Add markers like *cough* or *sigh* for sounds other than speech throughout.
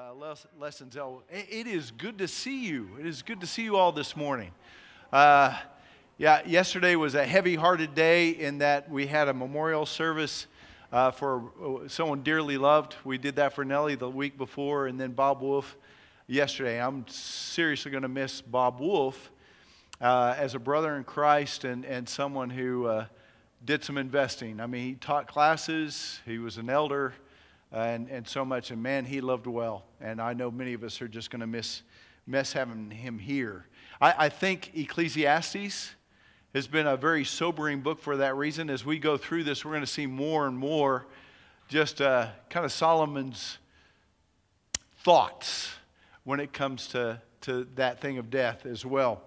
uh, Les- Lessons. It- it is good to see you. It is good to see you all this morning. Uh, yeah, yesterday was a heavy hearted day in that we had a memorial service uh, for uh, someone dearly loved. We did that for Nellie the week before, and then Bob Wolf yesterday. I'm seriously going to miss Bob Wolf uh, as a brother in Christ and, and someone who uh, did some investing. I mean, he taught classes, he was an elder, and, and so much. And man, he loved well. And I know many of us are just going to miss, miss having him here. I, I think Ecclesiastes has been a very sobering book for that reason. As we go through this, we're going to see more and more just uh, kind of Solomon's thoughts when it comes to, to that thing of death as well.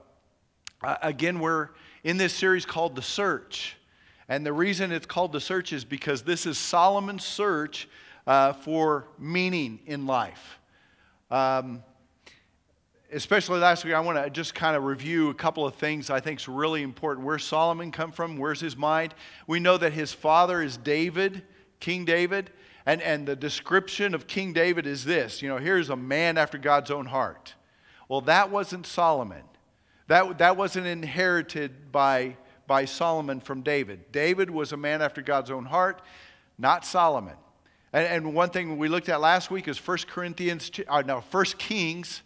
Uh, again, we're in this series called The Search. And the reason it's called The Search is because this is Solomon's search uh, for meaning in life. Um, especially last week, I want to just kind of review a couple of things I think is really important. Where Solomon come from? Where's his mind? We know that his father is David, King David, and, and the description of King David is this. You know, here's a man after God's own heart. Well, that wasn't Solomon. That, that wasn't inherited by, by Solomon from David. David was a man after God's own heart, not Solomon. And, and one thing we looked at last week is 1 Corinthians, uh, no, 1 Kings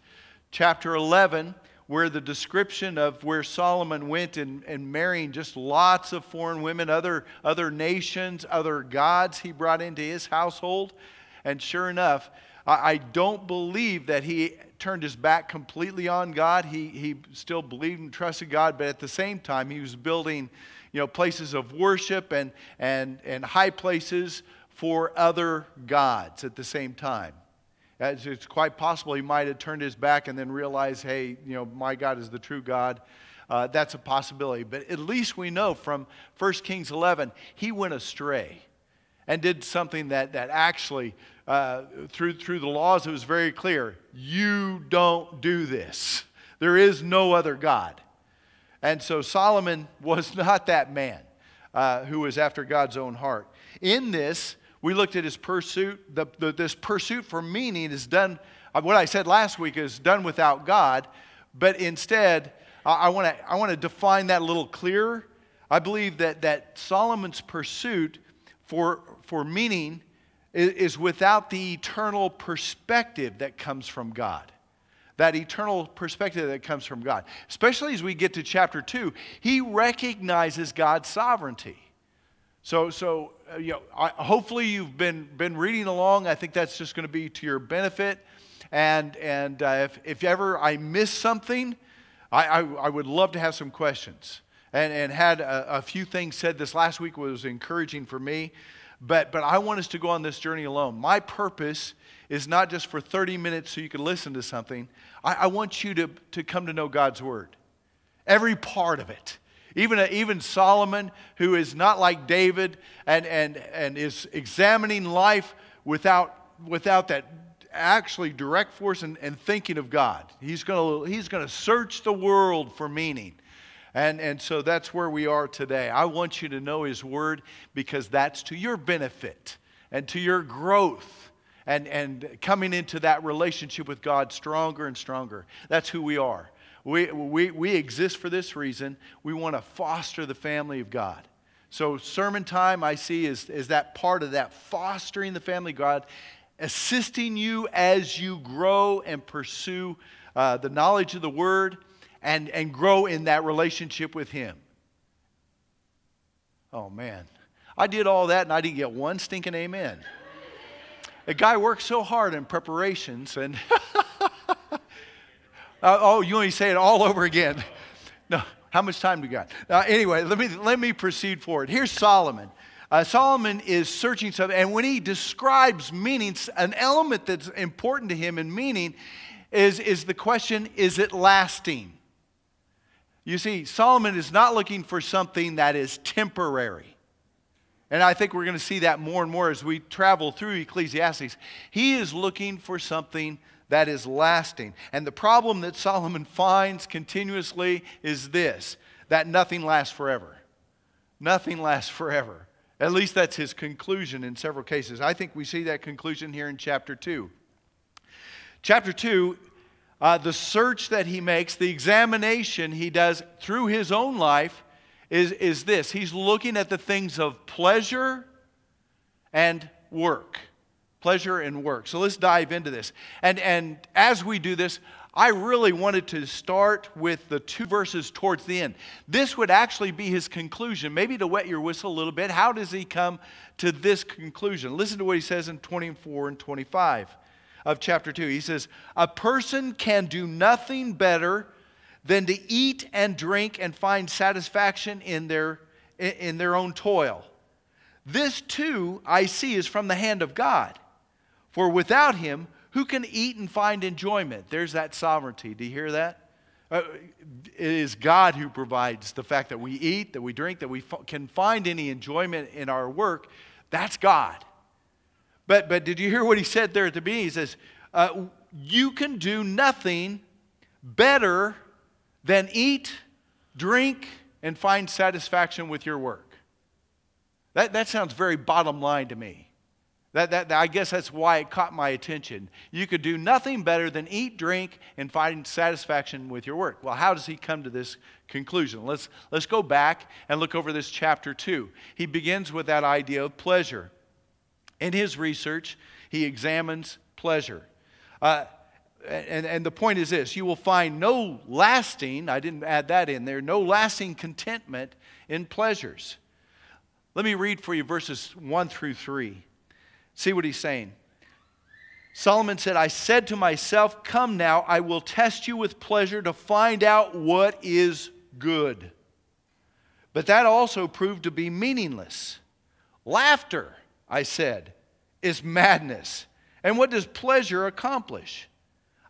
chapter 11, where the description of where Solomon went and, and marrying just lots of foreign women, other, other nations, other gods he brought into his household. And sure enough, I, I don't believe that he turned his back completely on God. He, he still believed and trusted God, but at the same time, he was building you know, places of worship and, and, and high places for other gods at the same time. As It's quite possible he might have turned his back and then realized, hey, you know, my God is the true God. Uh, that's a possibility. But at least we know from 1 Kings 11, he went astray and did something that, that actually, uh, through, through the laws, it was very clear you don't do this. There is no other God. And so Solomon *laughs* was not that man uh, who was after God's own heart. In this, we looked at his pursuit. The, the, this pursuit for meaning is done, uh, what I said last week is done without God, but instead, I, I want to wanna define that a little clearer. I believe that, that Solomon's pursuit for, for meaning is, is without the eternal perspective that comes from God that eternal perspective that comes from God. Especially as we get to chapter 2, he recognizes God's sovereignty. So, so you know, I, hopefully you've been, been reading along. I think that's just going to be to your benefit. And, and uh, if, if ever I miss something, I, I, I, would love to have some questions. And, and had a, a few things said this last week was encouraging for me. But, but I want us to go on this journey alone. My purpose is not just for 30 minutes so you can listen to something. I, I want you to, to come to know God's Word, every part of it. Even, even Solomon, who is not like David and, and, and is examining life without, without that actually direct force and, and thinking of God. He's going he's to search the world for meaning. And, and so that's where we are today. I want you to know His Word because that's to your benefit and to your growth and, and coming into that relationship with God stronger and stronger. That's who we are. We, we, we exist for this reason. We want to foster the family of God. So, sermon time I see is, is that part of that fostering the family of God, assisting you as you grow and pursue uh, the knowledge of the Word and, and grow in that relationship with Him. Oh, man. I did all that and I didn't get one stinking amen. A guy worked so hard in preparations and. *laughs* uh, oh, you want me to say it all over again? *laughs* No. How much time do we got? Uh, anyway, let me, let me proceed forward. Here's Solomon. Uh, Solomon is searching something, and when he describes meanings, an element that's important to him in meaning is, is the question is it lasting? You see, Solomon is not looking for something that is temporary. And I think we're going to see that more and more as we travel through Ecclesiastes. He is looking for something that is lasting. And the problem that Solomon finds continuously is this that nothing lasts forever. Nothing lasts forever. At least that's his conclusion in several cases. I think we see that conclusion here in chapter 2. Chapter 2, uh, the search that he makes, the examination he does through his own life is, is this he's looking at the things of pleasure and work. Pleasure and work. So let's dive into this. And, and as we do this, I really wanted to start with the two verses towards the end. This would actually be his conclusion. Maybe to wet your whistle a little bit, how does he come to this conclusion? Listen to what he says in 24 and 25 of chapter 2. He says, A person can do nothing better than to eat and drink and find satisfaction in their, in their own toil. This too I see is from the hand of God. For without him, who can eat and find enjoyment? There's that sovereignty. Do you hear that? Uh, it is God who provides the fact that we eat, that we drink, that we f- can find any enjoyment in our work. That's God. But, but did you hear what he said there at the beginning? He says, uh, You can do nothing better than eat, drink, and find satisfaction with your work. That, that sounds very bottom line to me. That, that, I guess that's why it caught my attention. You could do nothing better than eat, drink, and find satisfaction with your work. Well, how does he come to this conclusion? Let's, let's go back and look over this chapter 2. He begins with that idea of pleasure. In his research, he examines pleasure. Uh, and, and the point is this you will find no lasting, I didn't add that in there, no lasting contentment in pleasures. Let me read for you verses 1 through 3. See what he's saying. Solomon said, I said to myself, Come now, I will test you with pleasure to find out what is good. But that also proved to be meaningless. Laughter, I said, is madness. And what does pleasure accomplish?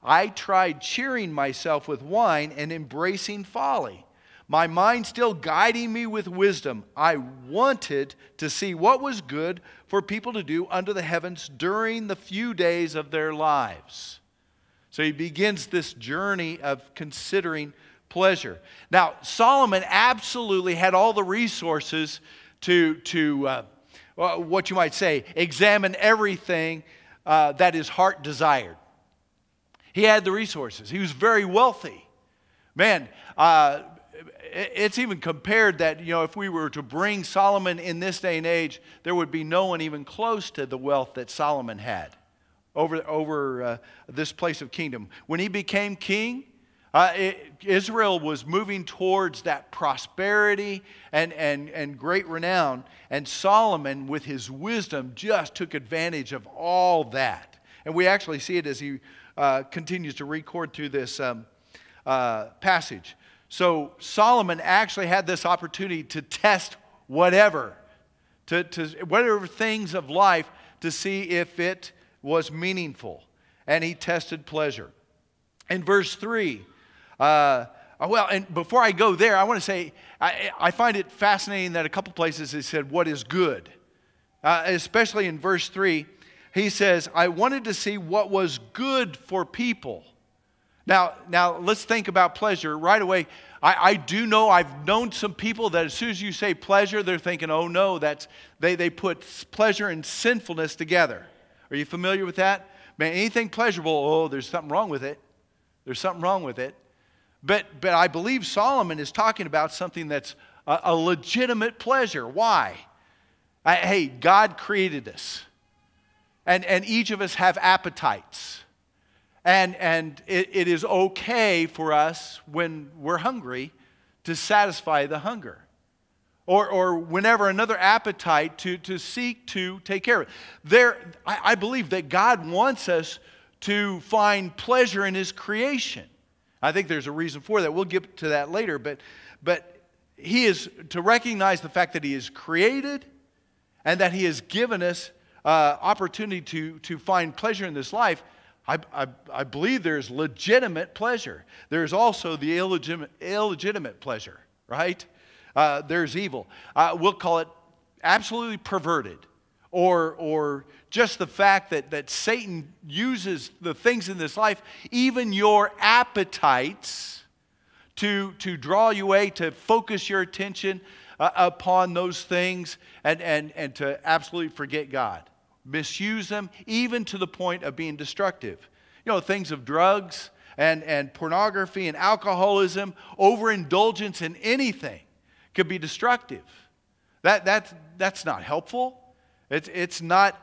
I tried cheering myself with wine and embracing folly. My mind still guiding me with wisdom. I wanted to see what was good for people to do under the heavens during the few days of their lives. So he begins this journey of considering pleasure. Now, Solomon absolutely had all the resources to, to uh, what you might say, examine everything uh, that his heart desired. He had the resources. He was very wealthy. Man, uh, it's even compared that, you know, if we were to bring Solomon in this day and age, there would be no one even close to the wealth that Solomon had over, over uh, this place of kingdom. When he became king, uh, it, Israel was moving towards that prosperity and, and, and great renown, and Solomon, with his wisdom, just took advantage of all that. And we actually see it as he uh, continues to record through this um, uh, passage. So Solomon actually had this opportunity to test whatever, to, to whatever things of life to see if it was meaningful. And he tested pleasure. In verse 3, uh, well, and before I go there, I want to say I, I, find it fascinating that a couple places he said, What is good? Uh, especially in verse 3, he says, I wanted to see what was good for people. Now, now let's think about pleasure right away. I, I, do know I've known some people that as soon as you say pleasure, they're thinking, oh no, that's they, they put pleasure and sinfulness together. Are you familiar with that? Man, anything pleasurable, oh, there's something wrong with it. There's something wrong with it. But but I believe Solomon is talking about something that's a, a legitimate pleasure. Why? I, hey, God created us and, and each of us have appetites. And, and it, it is okay for us when we're hungry to satisfy the hunger. Or, or whenever another appetite to, to seek to take care of it. There, I, I believe that God wants us to find pleasure in His creation. I think there's a reason for that. We'll get to that later. But, but He is to recognize the fact that He is created and that He has given us uh, opportunity to, to find pleasure in this life, I, I, I believe there's legitimate pleasure. There's also the illegitimate, illegitimate pleasure, right? Uh, there's evil. Uh, we'll call it absolutely perverted. Or, or just the fact that, that Satan uses the things in this life, even your appetites, to, to draw you away, to focus your attention uh, upon those things, and, and, and to absolutely forget God misuse them, even to the point of being destructive. you know, things of drugs and, and pornography and alcoholism, overindulgence in anything could be destructive. That, that's, that's not helpful. It's, it's not,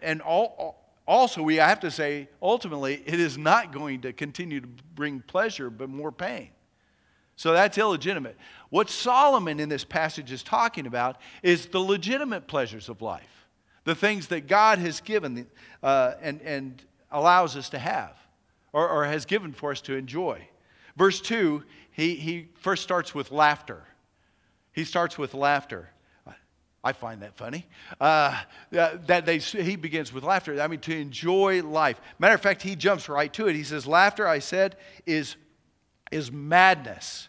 and all, also, we have to say, ultimately, it is not going to continue to bring pleasure, but more pain. So that's illegitimate. What Solomon in this passage is talking about is the legitimate pleasures of life, the things that God has given uh, and, and allows us to have, or, or has given for us to enjoy. Verse 2, he, he first starts with laughter. He starts with laughter. I find that funny. Uh, that they, he begins with laughter. I mean, to enjoy life. Matter of fact, he jumps right to it. He says, Laughter, I said, is, is madness.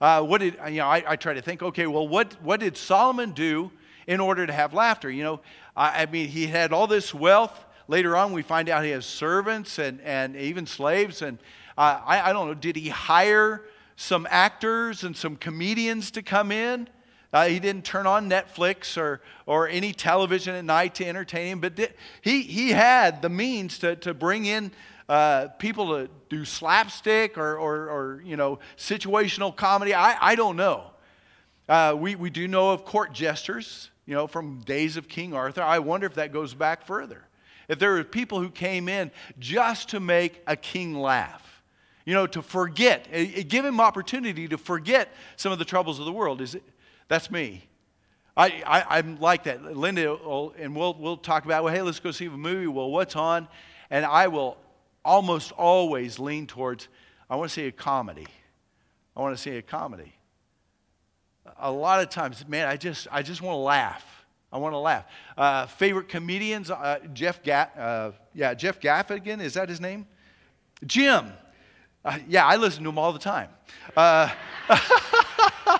Uh, what did, you know, I, I, try to think, okay, well, what, what did Solomon do in order to have laughter? You know, I, I mean, he had all this wealth. Later on, we find out he has servants and, and even slaves. And uh, I, I don't know, did he hire some actors and some comedians to come in? Uh, he didn't turn on Netflix or, or any television at night to entertain him, but did, he, he had the means to, to bring in uh, people to do slapstick or, or, or, you know, situational comedy. I, I don't know. Uh, we, we do know of court jesters, you know, from days of King Arthur. I wonder if that goes back further. If there were people who came in just to make a king laugh you know, to forget, eh, eh, give him opportunity to forget some of the troubles of the world. Is it, that's me. I, I, am like that. Linda, will, and we'll, we'll talk about, well, hey, let's go see a movie. Well, what's on? And I will almost always lean towards, I want to see a comedy. I want to see a comedy. A lot of times, man, I just, I just want to laugh. I want to laugh. Uh, favorite comedians, uh, Jeff, Ga- uh, yeah, Jeff Gaffigan, is that his name? Jim. Uh, yeah, I listen to him all the time. Uh, *laughs*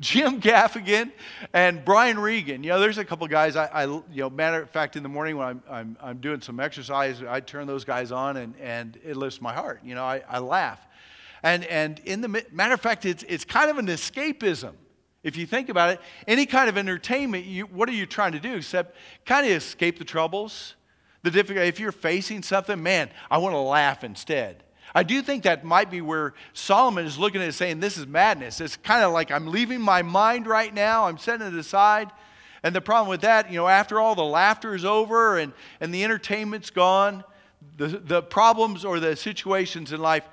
Jim Gaffigan and Brian Regan. You know, there's a couple guys. I, I, you know, matter of fact, in the morning when I'm, I'm, I'm doing some exercise, I turn those guys on, and, and it lifts my heart. You know, I, I laugh, and and in the matter of fact, it's it's kind of an escapism. If you think about it, any kind of entertainment, you, what are you trying to do except kind of escape the troubles, the difficulty? If you're facing something, man, I want to laugh instead. I do think that might be where Solomon is looking at it saying, This is madness. It's kind of like I'm leaving my mind right now, I'm setting it aside. And the problem with that, you know, after all the laughter is over and, and the entertainment's gone, the, the problems or the situations in life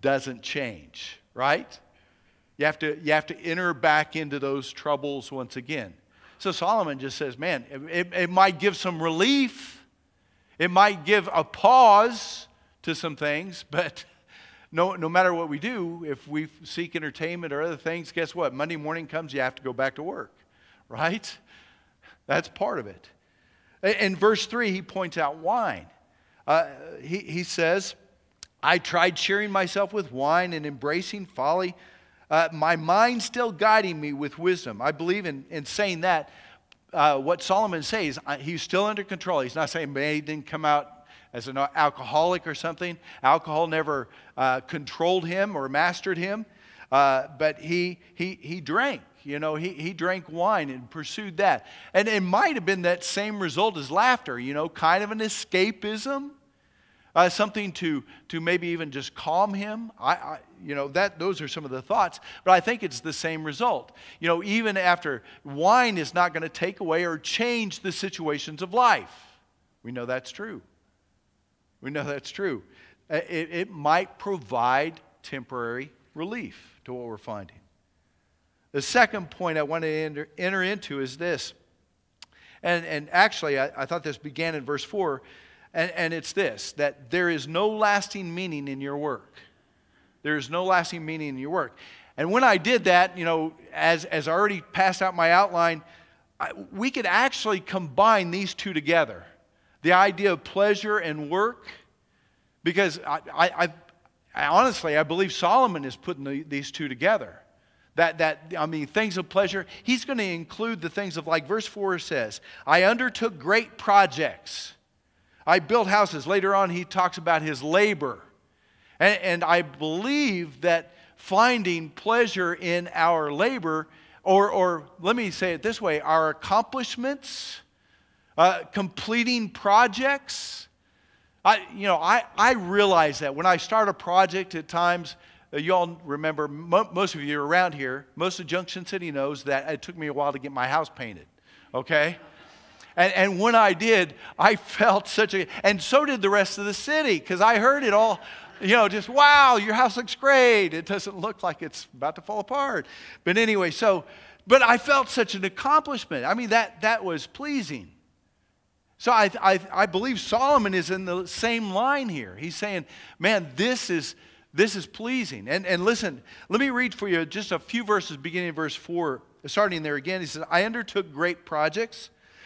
doesn't change, right? You have, to, you have to enter back into those troubles once again. So Solomon just says, man, it, it might give some relief. It might give a pause to some things, *laughs* but no, no matter what we do, if we seek entertainment or other things, guess what? Monday morning comes, you have to go back to work, *laughs* right? That's part of it. In verse 3, he points out wine. Uh, he, he says, I tried cheering myself with wine and embracing folly, uh, my mind still guiding me with wisdom. I believe in, in saying that. Uh, what Solomon says, he's still under control. He's not saying, he didn't come out as an alcoholic or something. Alcohol never uh, controlled him or mastered him, uh, but he, he, he drank. You know, he, he drank wine and pursued that. And it might have been that same result as laughter, you know, kind of an escapism, uh, something to, to maybe even just calm him. I, I, you know, that, those are some of the thoughts. But I think it's the same result. You know, even after wine is not going to take away or change the situations of life. We know that's true. We know that's true. Uh, it, it might provide temporary relief to what we're finding. The second point I want to enter, enter into is this. And, and actually, I, I, thought this began in verse 4, and, and it's this that there is no lasting meaning in your work. There is no lasting meaning in your work. And when I did that, you know, as, as I already passed out my outline, I, we could actually combine these two together the idea of pleasure and work, because I, I, I honestly, I believe Solomon is putting the, these two together. That, that, I mean, things of pleasure, he's going to include the things of, like verse 4 says, I undertook great projects. I built houses. Later on, he talks about his labor. And, and I believe that finding pleasure in our labor, or, or let me say it this way, our accomplishments uh, completing projects, I, you know, I, I realize that when I start a project at times, uh, you all remember, mo- most of you around here, most of Junction City knows that it took me a while to get my house painted, okay? And, and when I did, I *laughs* felt such a, and so did the rest of the city, because I heard it all, you know, just, wow, your house looks great. It doesn't look like it's about to fall apart. But anyway, so, but I felt such an accomplishment. I mean, that, that was pleasing. So I, I, I believe Solomon is in the same line here. He's saying, man, this is, this is pleasing. And, and listen, let me read for you just a few verses beginning in verse 4, starting there again. He says, I undertook great projects.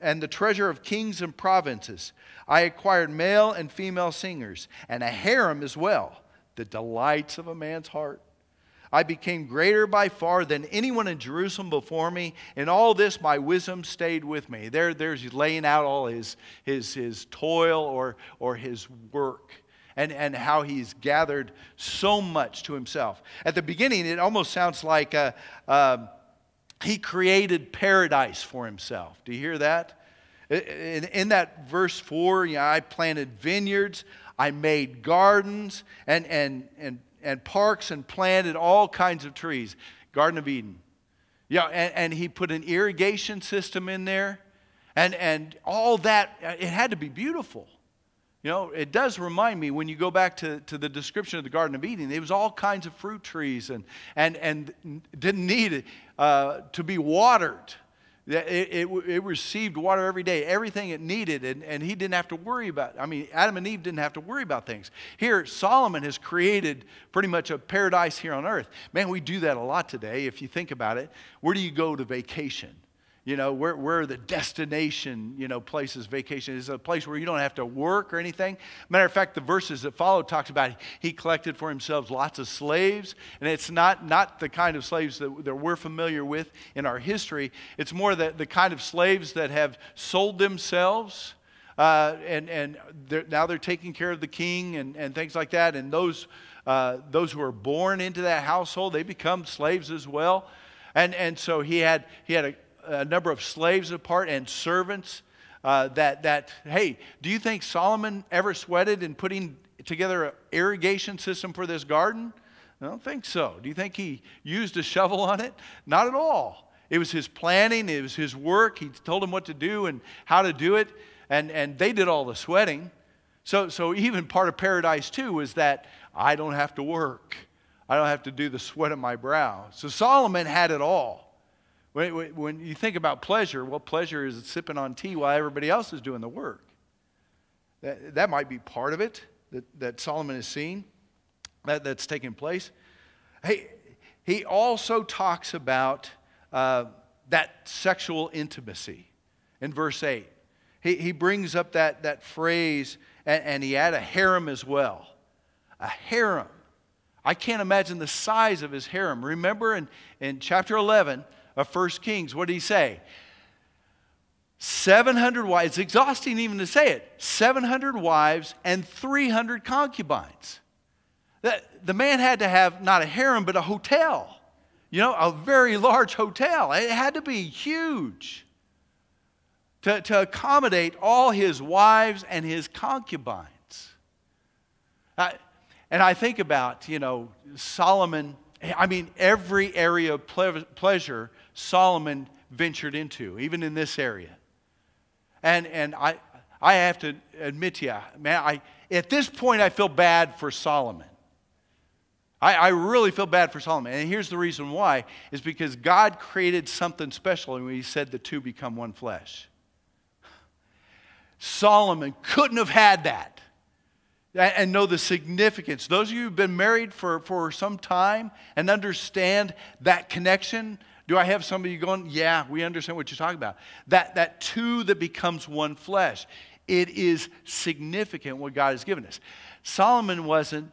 and the treasure of kings and provinces. I acquired male and female singers and a harem as well, the delights of a man's heart. I became greater by far than anyone in Jerusalem before me. In all this, my wisdom stayed with me. There, there's laying out all his, his, his toil or, or his work and, and how he's gathered so much to himself. At the beginning, it almost sounds like uh, uh, he created paradise for himself. Do you hear that? In, in that verse 4, you know, I planted vineyards, I made gardens, and, and, and and parks and planted all kinds of trees. Garden of Eden. Yeah, and, and he put an irrigation system in there. And, and all that, uh, it had to be beautiful. You know, it does remind me when you go back to, to the description of the Garden of Eden, it was all kinds of fruit trees and, and, and didn't need uh, to be watered. It, it, it, received water every day, everything it needed, and, and he didn't have to worry about. I mean, Adam and Eve didn't have to worry about things. Here, Solomon has created pretty much a paradise here on earth. Man, we do that a lot today. If you think about it, where do you go to vacation? You know, where, where the destination, you know, places, vacation is a place where you don't have to work or anything. Matter of fact, the verses that follow talks about he collected for himself lots of slaves, and it's not, not the kind of slaves that, that we're familiar with in our history. It's more the, the kind of slaves that have sold themselves. Uh, and and they're, now they're taking care of the king and, and things like that. And those, uh, those who are born into that household, they become slaves as well. And, and so he had, he had a, a number of slaves apart and servants. Uh, that, that, hey, do you think Solomon ever sweated in putting together an irrigation system for this garden? I don't think so. Do you think he used a shovel on it? Not at all. It was his planning, it was his work. He told them what to do and how to do it, and, and they did all the sweating. So, so even part of paradise, too, was that I don't have to work. I don't have to do the sweat of my brow. So Solomon had it all. When, when you think about pleasure, well, pleasure is sipping on tea while everybody else is doing the work. That, that might be part of it that, that Solomon has seen, that, that's taking place. Hey, he also talks about uh, that sexual intimacy in verse 8. He, he brings up that, that phrase, and, and he had a harem as well. A harem. I can't imagine the size of his harem. Remember in, in chapter 11, of First Kings, what did he say? 700 wives, it's exhausting even to say it, 700 wives and 300 concubines. The, man had to have not a harem, but a hotel. You know, a very large hotel. It had to be huge to, to accommodate all his wives and his concubines. I, and I think about, you know, Solomon, I mean, every area of ple- pleasure Solomon ventured into, even in this area. And, and I, I have to admit to you, man, I, at this point, I feel bad for Solomon. I, I really feel bad for Solomon. And here's the reason why is because God created something special when he said the two become one flesh. Solomon couldn't have had that and know the significance. Those of you who've been married for, for some time and understand that connection, do I have somebody going, yeah, we understand what you're talking about? That, that two that becomes one flesh. It is significant what God has given us. Solomon wasn't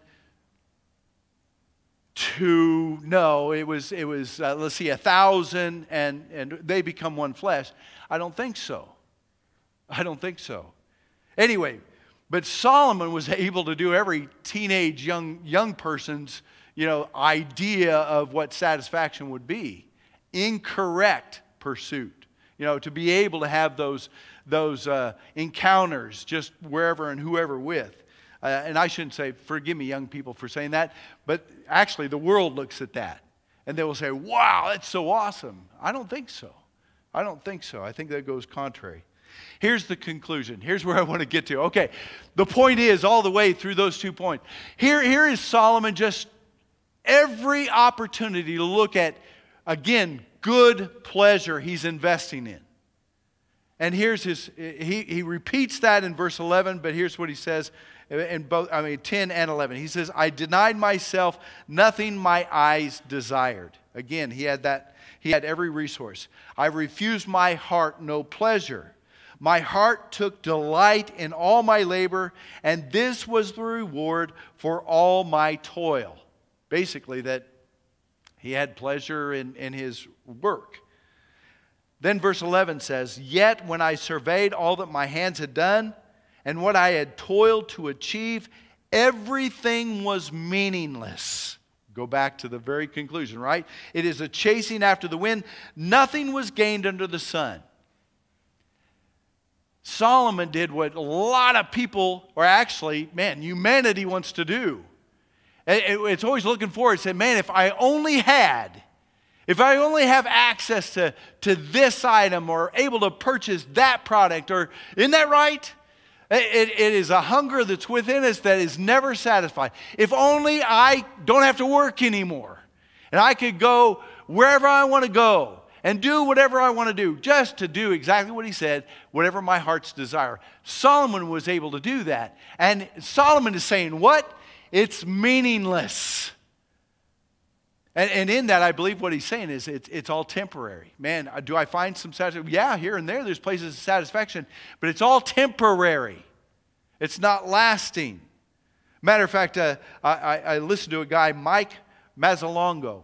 to no, it was it was uh, let's see, a thousand, and and they become one flesh. I don't think so. I don't think so. Anyway, but Solomon was able to do every teenage young young person's you know idea of what satisfaction would be. Incorrect pursuit. You know, to be able to have those those uh, encounters just wherever and whoever with. Uh, and I shouldn't say, forgive me, young people, for saying that, but actually the world looks at that and they will say, wow, that's so awesome. I don't think so. I don't think so. I think that goes contrary. Here's the conclusion. Here's where I want to get to. Okay, the point is, all the way through those two points, here, here is Solomon just every opportunity to look at, again, good pleasure he's investing in. And here's his, he, he repeats that in verse 11, but here's what he says in both, I mean, 10 and 11. He says, I denied myself nothing my eyes desired. Again, he had that, he had every resource. I refused my heart no pleasure. My heart took delight in all my labor, and this was the reward for all my toil. Basically, that he had pleasure in, in his work. Then verse 11 says, Yet when I surveyed all that my hands had done, and what I had toiled to achieve, everything was meaningless. Go back to the very conclusion, right? It is a chasing after the wind. Nothing was gained under the sun. Solomon did what a lot of people, or actually, man, humanity wants to do. It's always looking forward. Say, man, if I only had, if I only have access to, to this item or able to purchase that product, or isn't that right? It, it is a hunger that's within us that is never satisfied. If only I don't have to work anymore and I could go wherever I want to go and do whatever I want to do, just to do exactly what he said, whatever my heart's desire. Solomon was able to do that. And Solomon is saying, What? It's meaningless. And, and in that, I believe what he's saying is it's, it's all temporary. Man, uh, do I find some satisfaction? Yeah, here and there, there's places of satisfaction, but it's all temporary. It's not lasting. Matter of fact, uh, I, I listened to a guy, Mike Mazzalongo.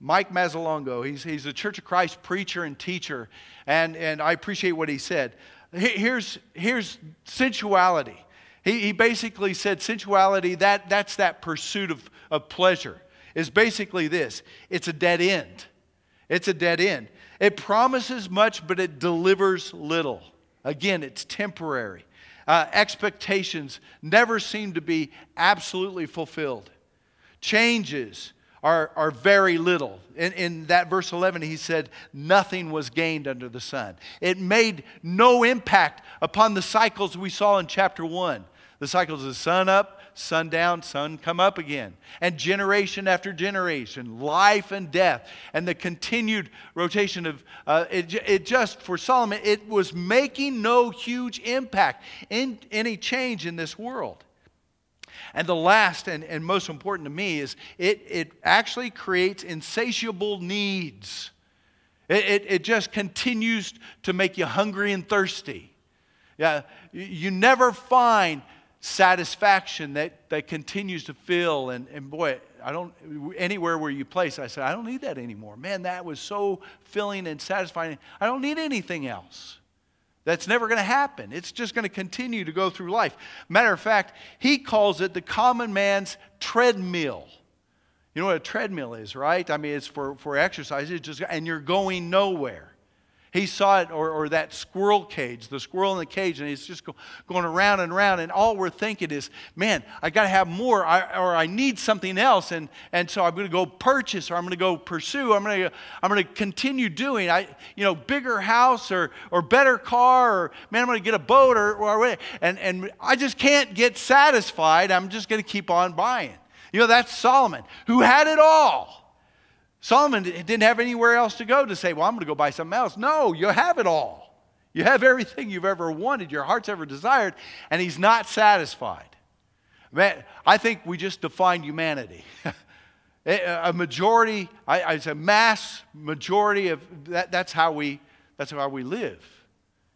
Mike Mazzalongo, he's, he's a Church of Christ preacher and teacher, and, and I appreciate what he said. Here's, here's sensuality. He, he basically said sensuality, that, that's that pursuit of, of pleasure is basically this it's a dead end. It's a dead end. It promises much, but it delivers little. Again, it's temporary. Uh, expectations never seem to be absolutely fulfilled. Changes are, are very little. In, in that verse 11, he said, Nothing was gained under the sun. It made no impact upon the cycles we saw in chapter 1. The cycles of sun up, sun down, sun come up again. And generation after generation, life and death, and the continued rotation of uh, it, it just, for Solomon, it was making no huge impact in any change in this world. And the last and, and most important to me is it, it actually creates insatiable needs. It, it, it just continues to make you hungry and thirsty. Yeah, you never find satisfaction that, that continues to fill. And, and boy, I don't, anywhere where you place, I said, I don't need that anymore. Man, that was so filling and satisfying. I don't need anything else. That's never going to happen. It's just going to continue to go through life. Matter of fact, he calls it the common man's treadmill. You know what a treadmill is, right? I mean, it's for, for exercise, it's just, and you're going nowhere. He saw it, or, or that squirrel cage, the squirrel in the cage, and he's just go, going around and around. And all we're thinking is, man, I got to have more, I, or I need something else. And, and so I'm going to go purchase, or I'm going to go pursue, I'm going to, I'm to continue doing, I, you know, bigger house, or, or better car, or man, I'm going to get a boat, or, or and, and I just can't get satisfied. I'm just going to keep on buying. You know, that's Solomon, who had it all. Solomon didn't have anywhere else to go to say, Well, I'm going to go buy something else. No, you have it all. You have everything you've ever wanted, your heart's ever desired, and he's not satisfied. Man, I think we just define humanity. *laughs* a majority, I, I say mass majority of that, that's how we that's how we live.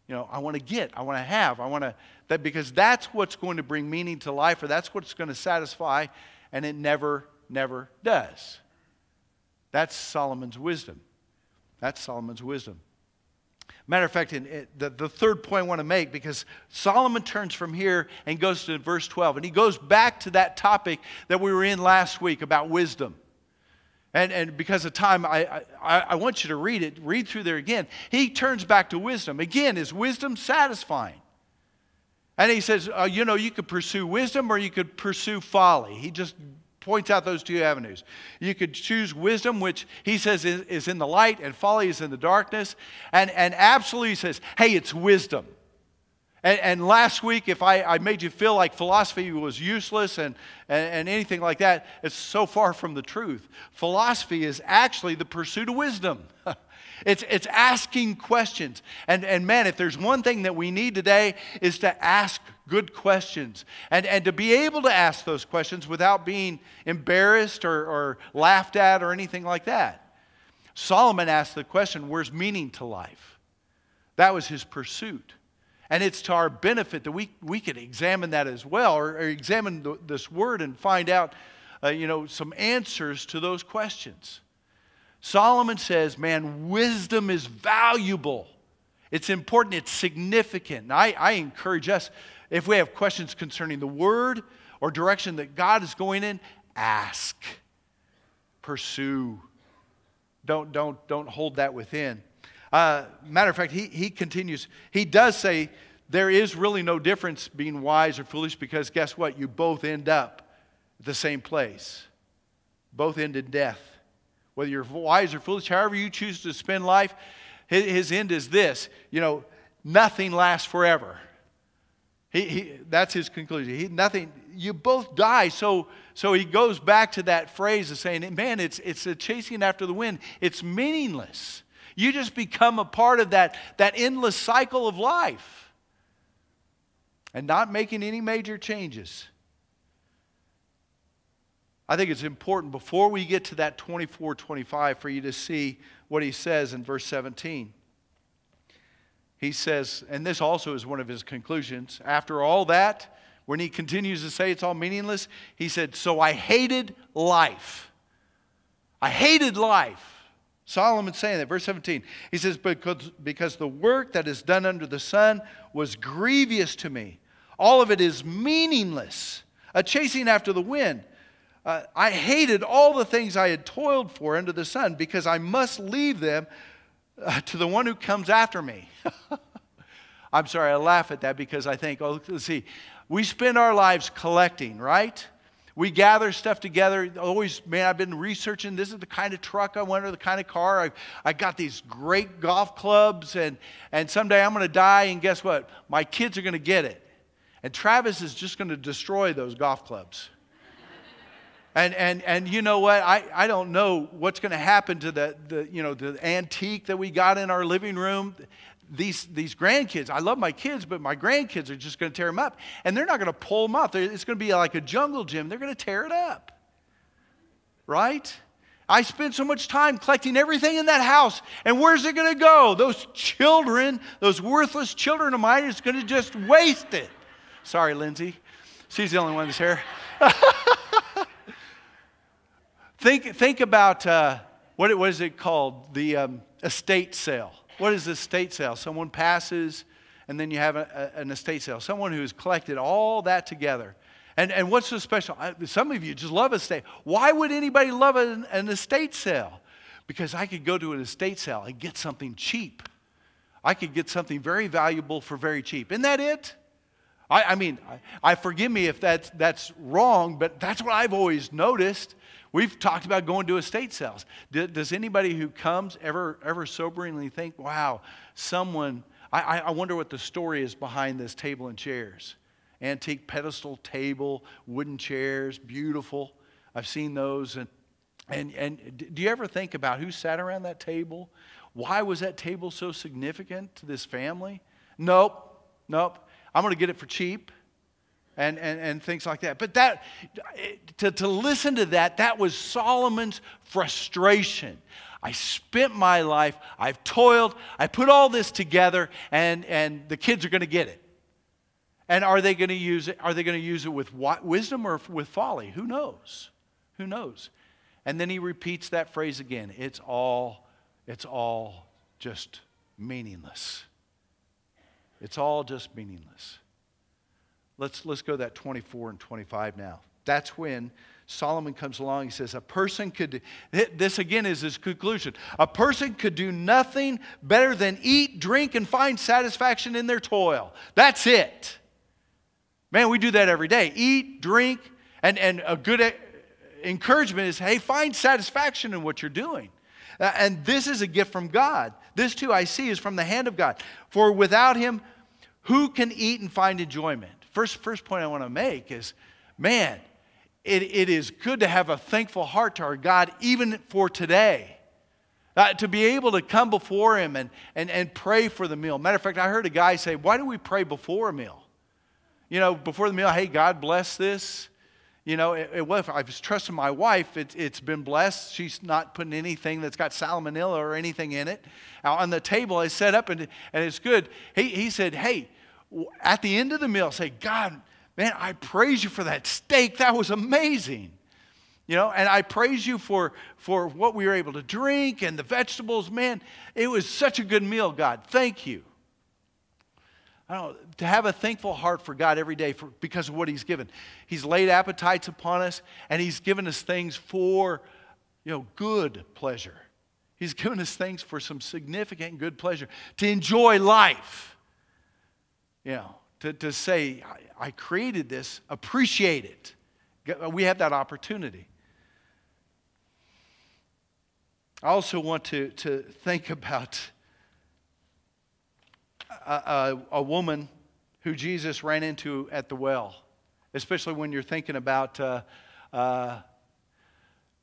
You know, I want to get, I want to have, I want to that because that's what's going to bring meaning to life, or that's what's going to satisfy, and it never never does. That's Solomon's wisdom. That's Solomon's wisdom. Matter of fact, in, the, the third point I want to make, because Solomon turns from here and goes to verse 12, and he goes back to that topic that we were in last week about wisdom. And, and because of time, I, I, I want you to read it, read through there again. He turns back to wisdom. Again, is wisdom satisfying? And he says, uh, you know, you could pursue wisdom or you could pursue folly. He just points out those two avenues. You could choose wisdom, which he says is, is in the light, and folly is in the darkness. And, and absolutely says, hey, it's wisdom. And, and, last week, if I, I, made you feel like philosophy was useless and, and, and, anything like that, it's so far from the truth. Philosophy is actually the pursuit of wisdom. *laughs* it's, it's asking questions. And, and man, if there's one thing that we need today is to ask good questions and, and to be able to ask those questions without being embarrassed or, or laughed at or anything like that. Solomon asked the question, where's meaning to life? That was his pursuit. And it's to our benefit that we, we can examine that as well, or, or examine the, this word and find out, uh, you know, some answers to those questions. Solomon says, man, wisdom is valuable. It's important, it's significant. I, I encourage us, if we have questions concerning the word or direction that God is going in, ask, pursue. Don't, don't, don't hold that within. Uh, matter of fact, he, he continues, he does say there is really no difference being wise or foolish because guess what? You both end up at the same place. Both end in death. Whether you're wise or foolish, however you choose to spend life, his, his end is this you know, nothing lasts forever. He, he, that's his conclusion. He, nothing, you both die. So, so he goes back to that phrase of saying, man, it's, it's a chasing after the wind. It's meaningless. You just become a part of that, that endless cycle of life and not making any major changes. I think it's important before we get to that 24 25 for you to see what he says in verse 17. He says, and this also is one of his conclusions, after all that, when he continues to say it's all meaningless, he said, So I hated life. I hated life. Solomon saying that, verse 17. He says, because, because the work that is done under the sun was grievous to me. All of it is meaningless, a chasing after the wind. Uh, I hated all the things I had toiled for under the sun because I must leave them uh, to the one who comes after me. *laughs* I'm sorry, I laugh at that because I think, oh, let's see, we spend our lives collecting, right? We gather stuff together. Always, man, I've been researching. This is the kind of truck I want or the kind of car. I, I got these great golf clubs, and, and someday I'm going to die, and guess what? My kids are going to get it. And Travis is just going to destroy those golf clubs. *laughs* And, and, and you know what? I, I don't know what's going to happen to the, the, you know, the antique that we got in our living room these, these grandkids, I love my kids, but my grandkids are just going to tear them up. And they're not going to pull them up. It's going to be like a jungle gym. They're going to tear it up. Right? I spend so much time collecting everything in that house. And where's it going to go? Those children, those worthless children of mine, is going to just waste it. Sorry, Lindsay. She's the only one that's here. *laughs* think, think about uh, what, what is it called? The um, estate sale. What is estate sale? Someone passes, and then you have a, a, an estate sale. Someone who has collected all that together. And, and what's so special? Some of you just love estate. Why would anybody love an, an estate sale? Because I could go to an estate sale and get something cheap. I could get something very valuable for very cheap. Isn't that it? I, I mean, I, I, forgive me if that's, that's wrong, but that's what I've always noticed. We've talked about going to estate sales. Does anybody who comes ever, ever soberingly think, wow, someone, I, I wonder what the story is behind this table and chairs? Antique pedestal table, wooden chairs, beautiful. I've seen those. And, and, and do you ever think about who sat around that table? Why was that table so significant to this family? Nope, nope. I'm going to get it for cheap and, and, and things like that. But that, to, to listen to that, that was Solomon's frustration. I spent my life, I've toiled, I put all this together, and, and the kids are going to get it. And are they going to use it? Are they going to use it with wisdom or with folly? Who knows? Who knows? And then he repeats that phrase again. It's all, it's all just meaningless. It's all just meaningless. Let's, let's go that 24 and 25 now. That's when Solomon comes along. He says, A person could, this again is his conclusion. A person could do nothing better than eat, drink, and find satisfaction in their toil. That's it. Man, we do that every day. Eat, drink, and, and a good encouragement is hey, find satisfaction in what you're doing. Uh, and this is a gift from God. This too I see is from the hand of God. For without Him, who can eat and find enjoyment? First, first point I want to make is man, it, it is good to have a thankful heart to our God, even for today. Uh, to be able to come before Him and, and, and pray for the meal. Matter of fact, I heard a guy say, Why do we pray before a meal? You know, before the meal, hey, God bless this. You know, it, it, if I was trusting my wife, it, it's been blessed. She's not putting anything that's got salmonella or anything in it. on the table, I set up and, and it's good. He, he said, Hey, at the end of the meal, say, God, man, I praise you for that steak. That was amazing. You know, and I praise you for, for what we were able to drink and the vegetables. Man, it was such a good meal, God. Thank you. I don't to have a thankful heart for God every day for, because of what He's given. He's laid appetites upon us, and He's given us things for, you know, good pleasure. He's given us things for some significant good pleasure to enjoy life. You know, to, to say, I, I created this, appreciate it. We have that opportunity. I also want to, to think about a, a, a woman who Jesus ran into at the well, especially when you're thinking about, uh, uh,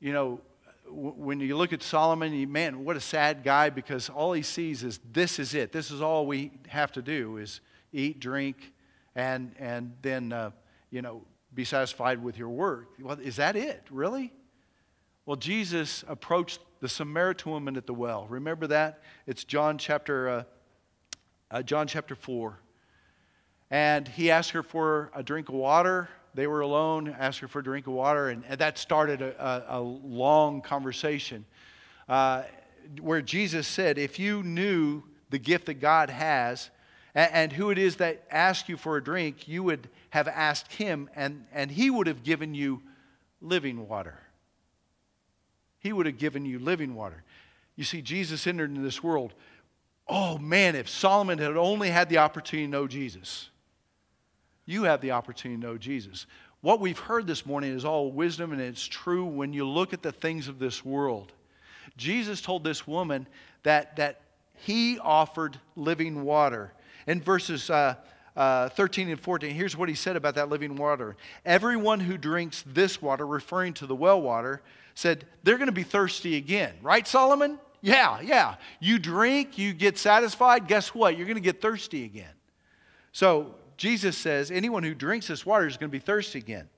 you know, when you look at Solomon, you, man, what a sad guy because all he sees is this is it. This is all we have to do is eat, drink, and, and then, uh, you know, be satisfied with your work. Well, is that it, really? Well, Jesus approached the Samaritan woman at the well. Remember that? It's John chapter, uh, uh, John chapter 4. And he asked her for a drink of water. They were alone, asked her for a drink of water, and, and that started a, a, a long conversation uh, where Jesus said, If you knew the gift that God has, and, who it is that asks you for a drink, you would have asked him, and, and he would have given you living water. He would have given you living water. You see, Jesus entered into this world. Oh man, if Solomon had only had the opportunity to know Jesus, you have the opportunity to know Jesus. What we've heard this morning is all wisdom, and it's true when you look at the things of this world. Jesus told this woman that, that he offered living water. In verses uh, uh, 13 and 14, here's what he said about that living water. Everyone who drinks this water, referring to the well water, said, they're going to be thirsty again. Right, Solomon? Yeah, yeah. You drink, you get satisfied, guess what? You're going to get thirsty again. So Jesus says, anyone who drinks this water is going to be thirsty again.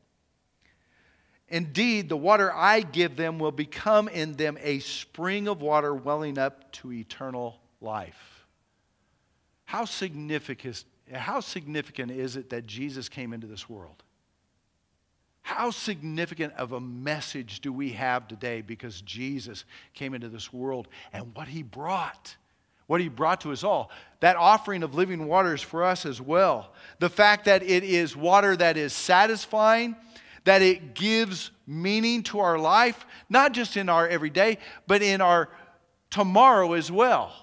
Indeed, the water I give them will become in them a spring of water welling up to eternal life. How significant, how significant is it that Jesus came into this world? How significant of a message do we have today because Jesus came into this world and what he brought? What he brought to us all. That offering of living waters for us as well. The fact that it is water that is satisfying, that it gives meaning to our life, not just in our everyday, but in our tomorrow as well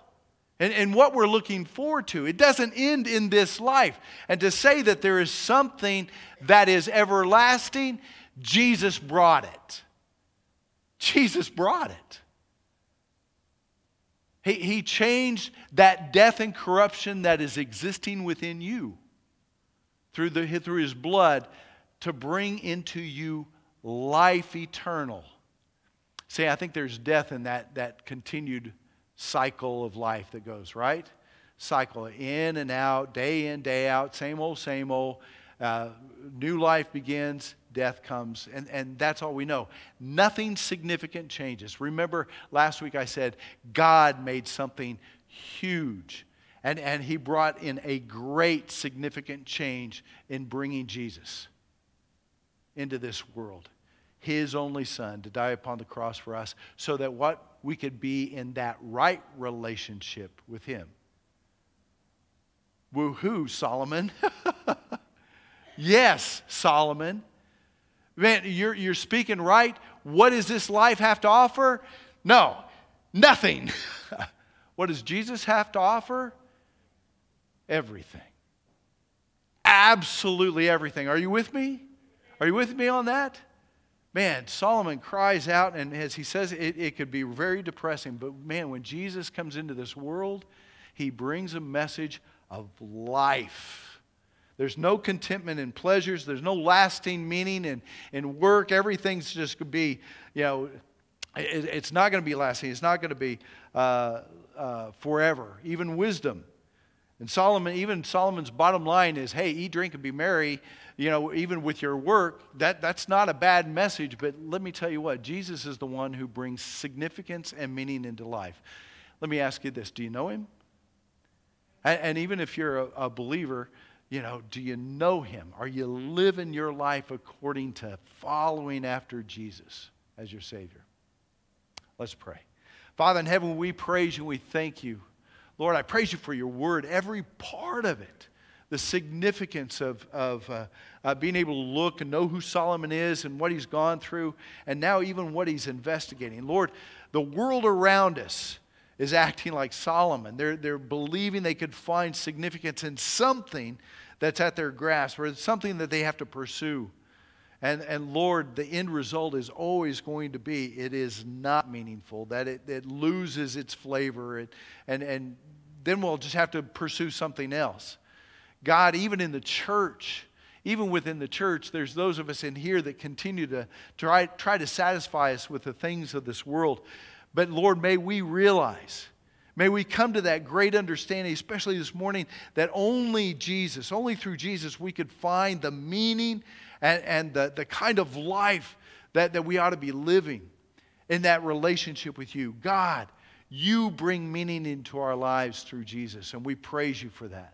and, and what we're looking forward to. It doesn't end in this life. And to say that there is something that is everlasting, Jesus brought it. Jesus brought it. He, he changed that death and corruption that is existing within you through, the, through his blood to bring into you life eternal. See, I think there's death in that, that continued cycle of life that goes, right? Cycle in and out, day in, day out, same old, same old. Uh, new life begins, death comes, and, and that's all we know. Nothing significant changes. Remember, last week I said God made something huge, and, and He brought in a great significant change in bringing Jesus into this world. his only son to die upon the cross for us so that what we could be in that right relationship with him. Woohoo, Solomon. *laughs* yes, Solomon. Man, you're, you're speaking right. What does this life have to offer? No, nothing. *laughs* what does Jesus have to offer? Everything. Absolutely everything. Are you with me? Are you with me on that? Man, Solomon cries out, and as he says, it, it could be very depressing. But man, when Jesus comes into this world, he brings a message of life. There's no contentment in pleasures. There's no lasting meaning in, in work. Everything's just going to be, you know, it, it's not going to be lasting. It's not going to be uh, uh, forever. Even wisdom. And Solomon, even Solomon's bottom line is, hey, eat, drink, and be merry, you know, even with your work. That, that's not a bad message, but let me tell you what, Jesus is the one who brings significance and meaning into life. Let me ask you this do you know him? And, and even if you're a, a believer, you know, do you know him? Are you living your life according to following after Jesus as your Savior? Let's pray. Father in heaven, we praise you and we thank you. Lord, I praise you for your word, every part of it. The significance of, of uh, uh, being able to look and know who Solomon is and what he's gone through, and now even what he's investigating. Lord, the world around us is acting like Solomon. They're, they're believing they could find significance in something that's at their grasp or something that they have to pursue. And, and Lord, the end result is always going to be it is not meaningful, that it, it loses its flavor, it, and, and then we'll just have to pursue something else. God, even in the church, even within the church, there's those of us in here that continue to try, try to satisfy us with the things of this world. But Lord, may we realize, may we come to that great understanding, especially this morning, that only Jesus, only through Jesus, we could find the meaning and, and the, the kind of life that, that we ought to be living in that relationship with you. God, you bring meaning into our lives through Jesus, and we praise you for that.